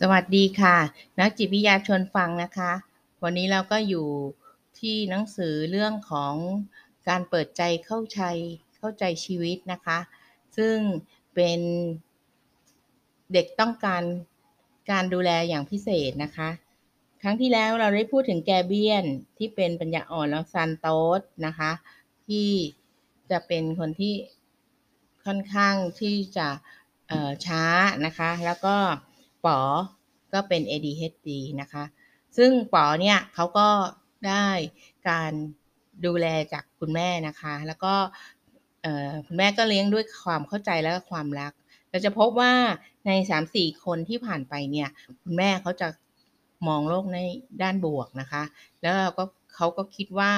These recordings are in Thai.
สวัสดีค่ะ นักจิตวิทยาชวนฟังนะคะ วันนี้เราก็อยู่ที่หนังสือเรื่องของการเปิดใจเข้าใจเข้าใจชีวิตนะคะ ซึ่งเป็นเด็กต้องการการดูแลอย่างพิเศษนะคะ ครั้งที่แล้วเราได้พูดถึงแกเบียนที่เป็นปัญญาอ่อนแล้วซันโตสนะคะ ที่จะเป็นคนที่ค่อนข้างที่จะช้านะคะ แล้วก็ป๋อ ก็เป็น ADHD นะคะ ซึ่งป๋อเนี่ยเขาก็ได้การดูแลจากคุณแม่นะคะ แล้วก็คุณแม่ก็เลี้ยงด้วยความเข้าใจและความรัก เราจะพบว่าใน 3-4 คนที่ผ่านไปเนี่ย คุณแม่เขาจะมองโลกในด้านบวกนะคะ แล้วก็เขาก็คิดว่า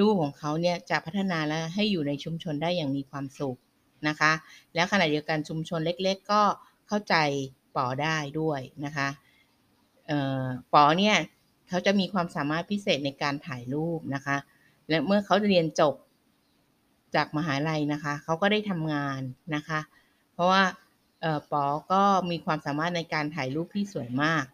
ลูกของเขาเนี่ยจะพัฒนาและให้อยู่ในชุมชนได้อย่างมีความสุขนะคะ แล้วขณะเดียวกันชุมชนเล็ก ๆ ก็เข้าใจ ปอได้ด้วยนะคะปอเนี่ยเขาจะมีความสามารถพิเศษในการถ่ายรูปนะคะ และเมื่อเขาเรียนจบจากมหาลัยนะคะเขาก็ได้ทำงานนะคะ เพราะว่าปอก็มีความสามารถในการถ่ายรูปที่สวยมาก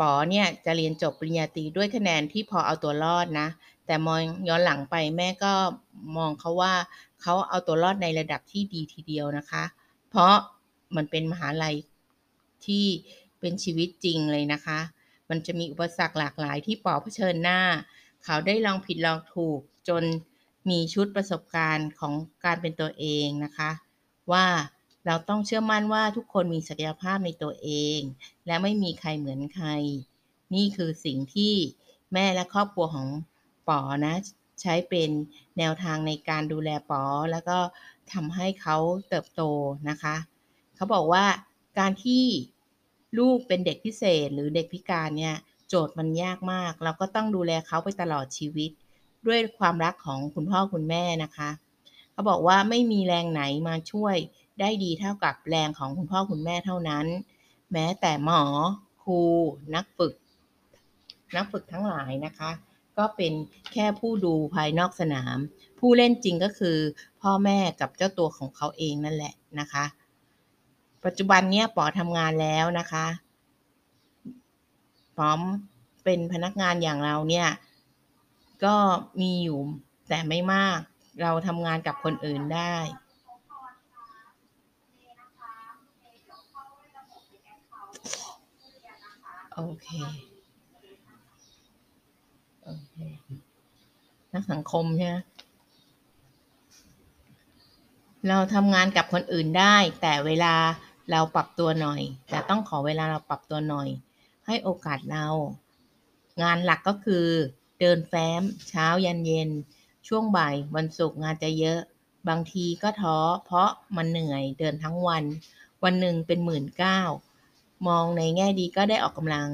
ปอเนี่ยจะเรียนจบปริญญาตรีด้วยคะแนนที่พอเอาตัวรอดนะ แต่มองย้อนหลังไปแม่ก็มองเขาว่าเขาเอาตัวรอดในระดับที่ดีทีเดียวนะคะเพราะมันเป็นมหาลัยที่เป็นชีวิตจริงเลยนะคะ มันจะมีอุปสรรคหลากหลายที่ปอเผชิญหน้า เขาได้ลองผิดลองถูกจนมีชุดประสบการณ์ของการเป็นตัวเองนะคะ ว่าเราต้องเชื่อมั่นว่าทุกคนมีศักยภาพในตัวเอง และไม่มีใครเหมือนใคร นี่คือสิ่งที่แม่และครอบครัวของปอนะ ใช้เป็นแนวทางในการดูแลปอแล้วก็ทำให้เขาเติบโตนะคะ เขาบอกว่าการที่ลูกเป็นเด็กพิเศษหรือเด็กพิการเนี่ยโจทย์มันยากมาก เราก็ต้องดูแลเขาไปตลอดชีวิต ด้วยความรักของคุณพ่อคุณแม่นะคะ เขาบอกว่าไม่มีแรงไหนมาช่วยได้ดีเท่ากับแรงของคุณพ่อคุณแม่เท่านั้น แม้แต่หมอ ครู นักฝึก นักฝึกทั้งหลายนะคะ ก็เป็นแค่ผู้ดูภายนอกสนาม ผู้เล่นจริงก็คือพ่อแม่กับเจ้าตัวของเขาเองนั่นแหละนะคะ ปัจจุบันเนี้ยปอทำงานแล้วนะคะพร้อมเป็นพนักงานอย่างเราเนี่ย ก็มีอยู่แต่ไม่มาก เราทำงานกับคนอื่นได้โอเคโอเค นักสังคมใช่ไหมเราทำงานกับคนอื่นได้ แต่เวลาเราปรับตัวหน่อย แต่ต้องขอเวลาเราปรับตัวหน่อย ให้โอกาสเรา งานหลักก็คือ เดินแฟ้ม เช้ายันเย็น ช่วงบ่ายวันศุกร์งานจะเยอะ บางทีก็ท้อ เพราะมันเหนื่อยเดินทั้งวัน วันหนึ่งเป็นหมื่นเก้ามองในแง่ดีก็ได้ออกกำลัง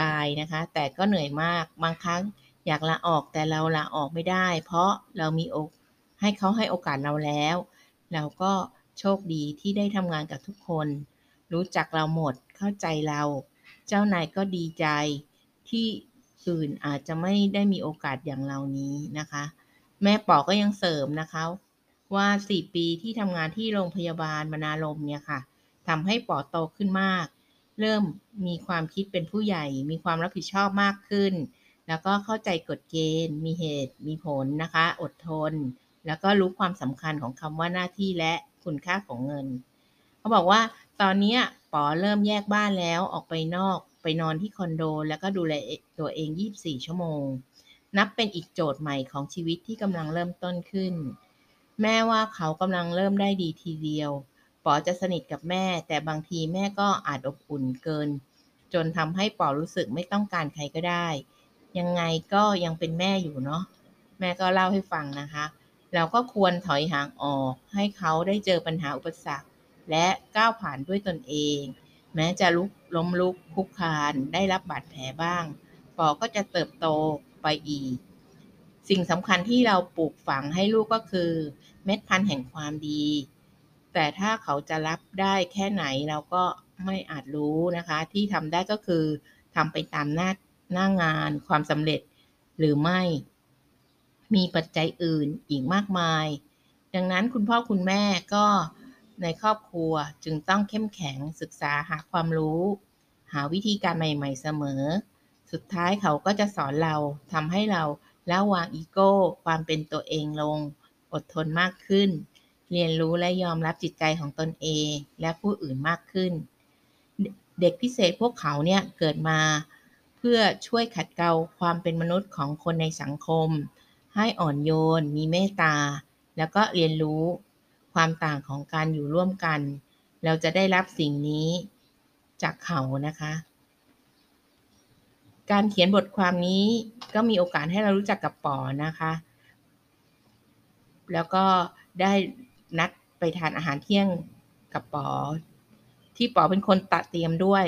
กายนะคะ แต่ก็เหนื่อยมากบางครั้งอยากลาออกแต่เราลาออกไม่ได้ เพราะเรามีอกให้เขาให้โอกาสเราแล้ว เราก็โชคดีที่ได้ทำงานกับทุกคน รู้จักเราหมดเข้าใจเรา เจ้านายก็ดีใจที่อื่นอาจจะไม่ได้มีโอกาสอย่างเรานี้นะคะ แม่ปอก็ยังเสริมนะคะ ว่าสี่ปีที่ทำงานที่โรงพยาบาลมนาลมเนี่ยค่ะทำให้ปอโตขึ้นมาก เริ่มมีความคิดเป็นผู้ใหญ่ มีความรับผิดชอบมากขึ้น แล้วก็เข้าใจกฎเกณฑ์ มีเหตุ มีผลนะคะ อดทน แล้วก็รู้ความสำคัญของคำว่าหน้าที่และคุณค่าของเงิน เขาบอกว่าตอนนี้ป๋อเริ่มแยกบ้านแล้วออกไปนอก ไปนอนที่คอนโด แล้วก็ดูแลตัวเอง 24 ชั่วโมง นับเป็นอีกโจทย์ใหม่ของชีวิตที่กำลังเริ่มต้นขึ้น แม้ว่าเขากำลังเริ่มได้ดีทีเดียว ปอจะสนิทกับแม่ แต่บางทีแม่ก็อาจอบอุ่นเกิน จนทำให้ปอรู้สึกไม่ต้องการใครก็ได้ ยังไงก็ยังเป็นแม่อยู่เนาะแม่ก็เล่าให้ฟังนะคะ เราก็ควรถอยห่างออก ให้เขาได้เจอปัญหาอุปสรรค และก้าวผ่านด้วยตนเอง แม้จะลุกล้มลุกคุกคานได้รับบาดแผลบ้าง ปอก็จะเติบโตไปอีก สิ่งสำคัญที่เราปลูกฝังให้ลูกก็คือ เม็ดพันธุ์แห่งความดี แต่ถ้าเขาจะรับได้แค่ไหนเราก็ไม่อาจรู้นะคะ ที่ทำได้ก็คือทำไปตามหน้าหน้างานความสำเร็จหรือไม่ มีปัจจัยอื่นอีกมากมาย ดังนั้นคุณพ่อคุณแม่ก็ในครอบครัวจึงต้องเข้มแข็งศึกษาหาความรู้ หาวิธีการใหม่ ๆเสมอ สุดท้ายเขาก็จะสอนเราทำให้เราละวางอีโก้ ความเป็นตัวเองลง อดทนมากขึ้น เรียนรู้และยอมรับจิตใจของตนเอง และผู้อื่นมากขึ้น เด็กพิเศษพวกเขาเนี่ยเกิดมาเพื่อช่วยขัดเกลาความเป็นมนุษย์ของคนในสังคม ให้อ่อนโยน มีเมตตา แล้วก็เรียนรู้ความต่างของการอยู่ร่วมกัน เราจะได้รับสิ่งนี้จากเขานะคะ การเขียนบทความนี้ก็มีโอกาสให้เรารู้จักกับปอนะคะ แล้วก็ได้ นัดไปทานอาหารเที่ยงกับปอ ที่ปอเป็นคนตัดเตรียมด้วย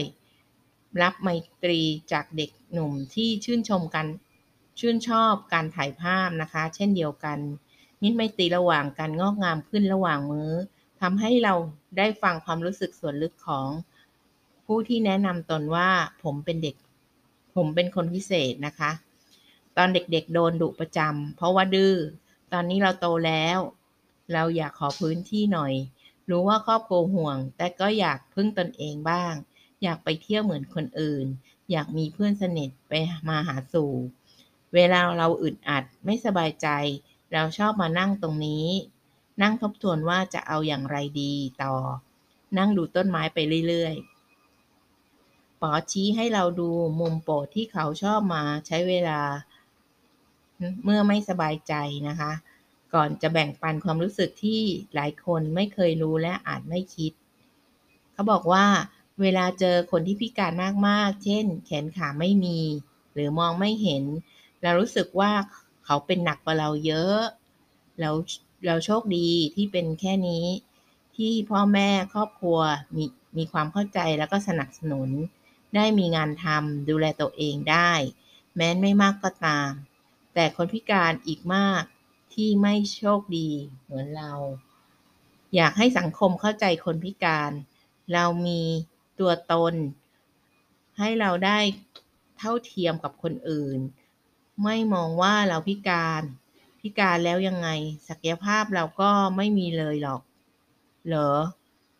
รับไมตรีจากเด็กหนุ่มที่ชื่นชมกันชื่นชอบการถ่ายภาพนะคะ เช่นเดียวกันมิตรไมตรีระหว่างการงอกงามขึ้นระหว่างมือ้อทำให้เราได้ฟังความรู้สึกส่วนลึกของผู้ที่แนะนำตนว่าผมเป็นเด็ก ผมเป็นคนพิเศษนะคะ ตอนเด็กๆโดนดุประจำเพราะว่าดื้อตอนนี้เราโตแล้ว เราอยากขอพื้นที่หน่อย รู้ว่าครอบครัวห่วง แต่ก็อยากพึ่งตนเองบ้าง อยากไปเที่ยวเหมือนคนอื่น อยากมีเพื่อนสนิทไปมาหาสู่ เวลาเราอึดอัดไม่สบายใจ เราชอบมานั่งตรงนี้ นั่งทบทวนว่าจะเอาอย่างไรดีต่อ นั่งดูต้นไม้ไปเรื่อยๆปอชี้ให้เราดูมุมโปรดที่เขาชอบมาใช้เวลา เมื่อไม่สบายใจนะคะ ก่อนจะแบ่งปันความรู้สึกที่หลายคนไม่เคยรู้และอาจไม่คิด เขาบอกว่าเวลาเจอคนที่พิการมากๆ เช่น แขนขาไม่มี หรือมองไม่เห็น เรารู้สึกว่าเขาเป็นหนักกว่าเราเยอะเราเราโชคดีที่เป็นแค่นี้ ที่พ่อแม่ครอบครัวมีมีความเข้าใจแล้วก็สนับสนุน ได้มีงานทำดูแลตัวเองได้ แม้ไม่มากก็ตาม แต่คนพิการอีกมาก ที่ไม่โชคดีเหมือนเรา อยากให้สังคมเข้าใจคนพิการ เรามีตัวตน ให้เราได้เท่าเทียมกับคนอื่น ไม่มองว่าเราพิการ พิการแล้วยังไง ศักยภาพเราก็ไม่มีเลยหรอก เหรอ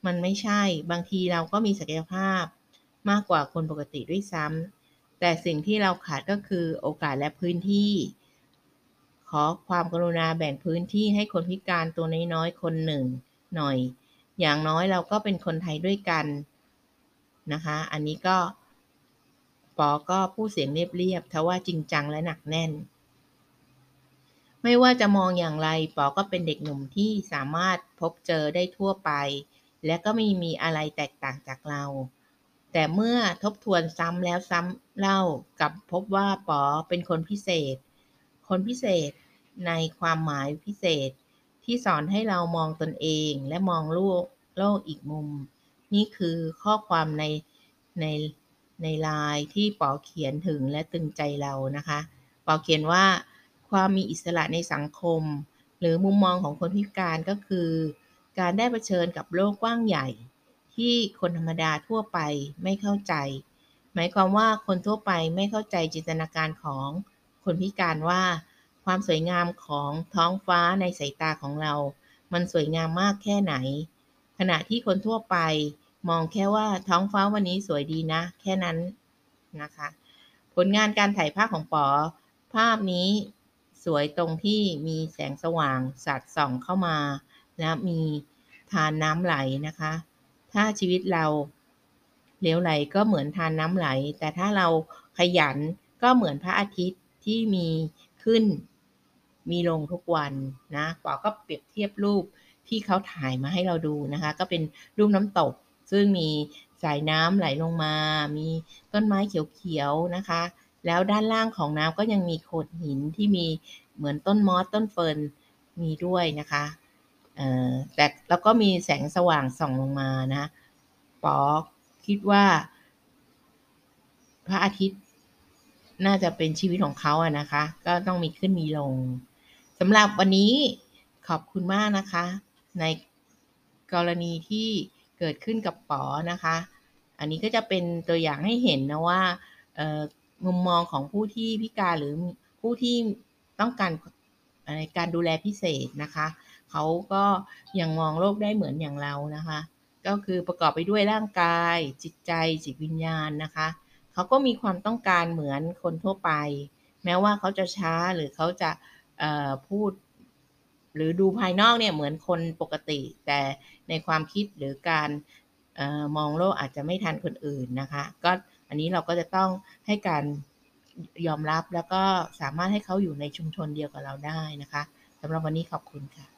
มันไม่ใช่ บางทีเราก็มีศักยภาพมากกว่าคนปกติด้วยซ้ำแต่สิ่งที่เราขาดก็คือโอกาสและพื้นที่ ขอความกรุณาแบ่งพื้นที่ให้คนพิการตัวน้อยๆคนหนึ่งหน่อย อย่างน้อยเราก็เป็นคนไทยด้วยกันนะคะ อันนี้ก็ปอก็พูดเสียงเรียบๆทว่าจริงจังและหนักแน่น ไม่ว่าจะมองอย่างไรปอก็เป็นเด็กหนุ่มที่สามารถพบเจอได้ทั่วไป และก็ไม่มีอะไรแตกต่างจากเรา แต่เมื่อทบทวนซ้ำแล้วซ้ำเล่ากับพบว่าปอเป็นคนพิเศษ คนพิเศษในความหมายพิเศษ ที่สอนให้เรามองตนเองและมองโลกโลกอีกมุม นี่คือข้อความในในในลน์ที่ปอเขียนถึงและตึงใจเรานะคะปอเขียนว่า ความมีอิสระในสังคม หรือมุมมองของคนพิการก็คือ การได้เผชิญกับโลกกว้างใหญ่ ที่คนธรรมดาทั่วไปไม่เข้าใจ หมายความว่าคนทั่วไปไม่เข้าใจจินตนาการของ คนพิการว่า ความสวยงามของท้องฟ้าในสายตาของเรา มันสวยงามมากแค่ไหน ขณะที่คนทั่วไปมองแค่ว่าท้องฟ้าวันนี้สวยดีนะ แค่นั้นนะคะ ผลงานการถ่ายภาพของปอ ภาพนี้สวยตรงที่มีแสงสว่างสาดส่องเข้ามา และมีทานน้ำไหลนะคะ ถ้าชีวิตเราเหลวไหลก็เหมือนทานน้ำไหล แต่ถ้าเราขยันก็เหมือนพระอาทิตย์ ที่มีขึ้นมีลงทุกวันนะปอก็เปรียบเทียบรูปที่เขาถ่ายมาให้เราดูนะคะ ก็เป็นรูปน้ำตก ซึ่งมีสายน้ำไหลลงมา มีต้นไม้เขียวๆนะคะ แล้วด้านล่างของน้ำก็ยังมีโขดหินที่มีเหมือนต้นมอสต้นเฟิร์นมีด้วยนะคะแต่แล้วก็มีแสงสว่างส่องลงมานะปอคิดว่า พระอาทิตย์ น่าจะเป็นชีวิตของเขาอะนะคะ ก็ต้องมีขึ้นมีลงสำหรับวันนี้ขอบคุณมากนะคะ ในกรณีที่เกิดขึ้นกับป๋อนะคะ อันนี้ก็จะเป็นตัวอย่างให้เห็นนะว่ามุมมองของผู้ที่พิการหรือผู้ที่ต้องการการดูแลพิเศษนะคะ เขาก็ยังมองโลกได้เหมือนอย่างเรานะคะ ก็คือประกอบไปด้วยร่างกาย จิตใจจิตวิญญาณนะคะ เขาก็มีความต้องการเหมือนคนทั่วไป แม้ว่าเขาจะช้าหรือเขาจะพูดหรือดูภายนอกเนี่ยเหมือนคนปกติ แต่ในความคิดหรือการออมองโลกอาจจะไม่ทันคนอื่นนะคะ ก็อันนี้เราก็จะต้องให้การยอมรับแล้วก็สามารถให้เขาอยู่ในชุมชนเดียวกับเราได้นะคะสำหรับวันนี้ขอบคุณค่ะ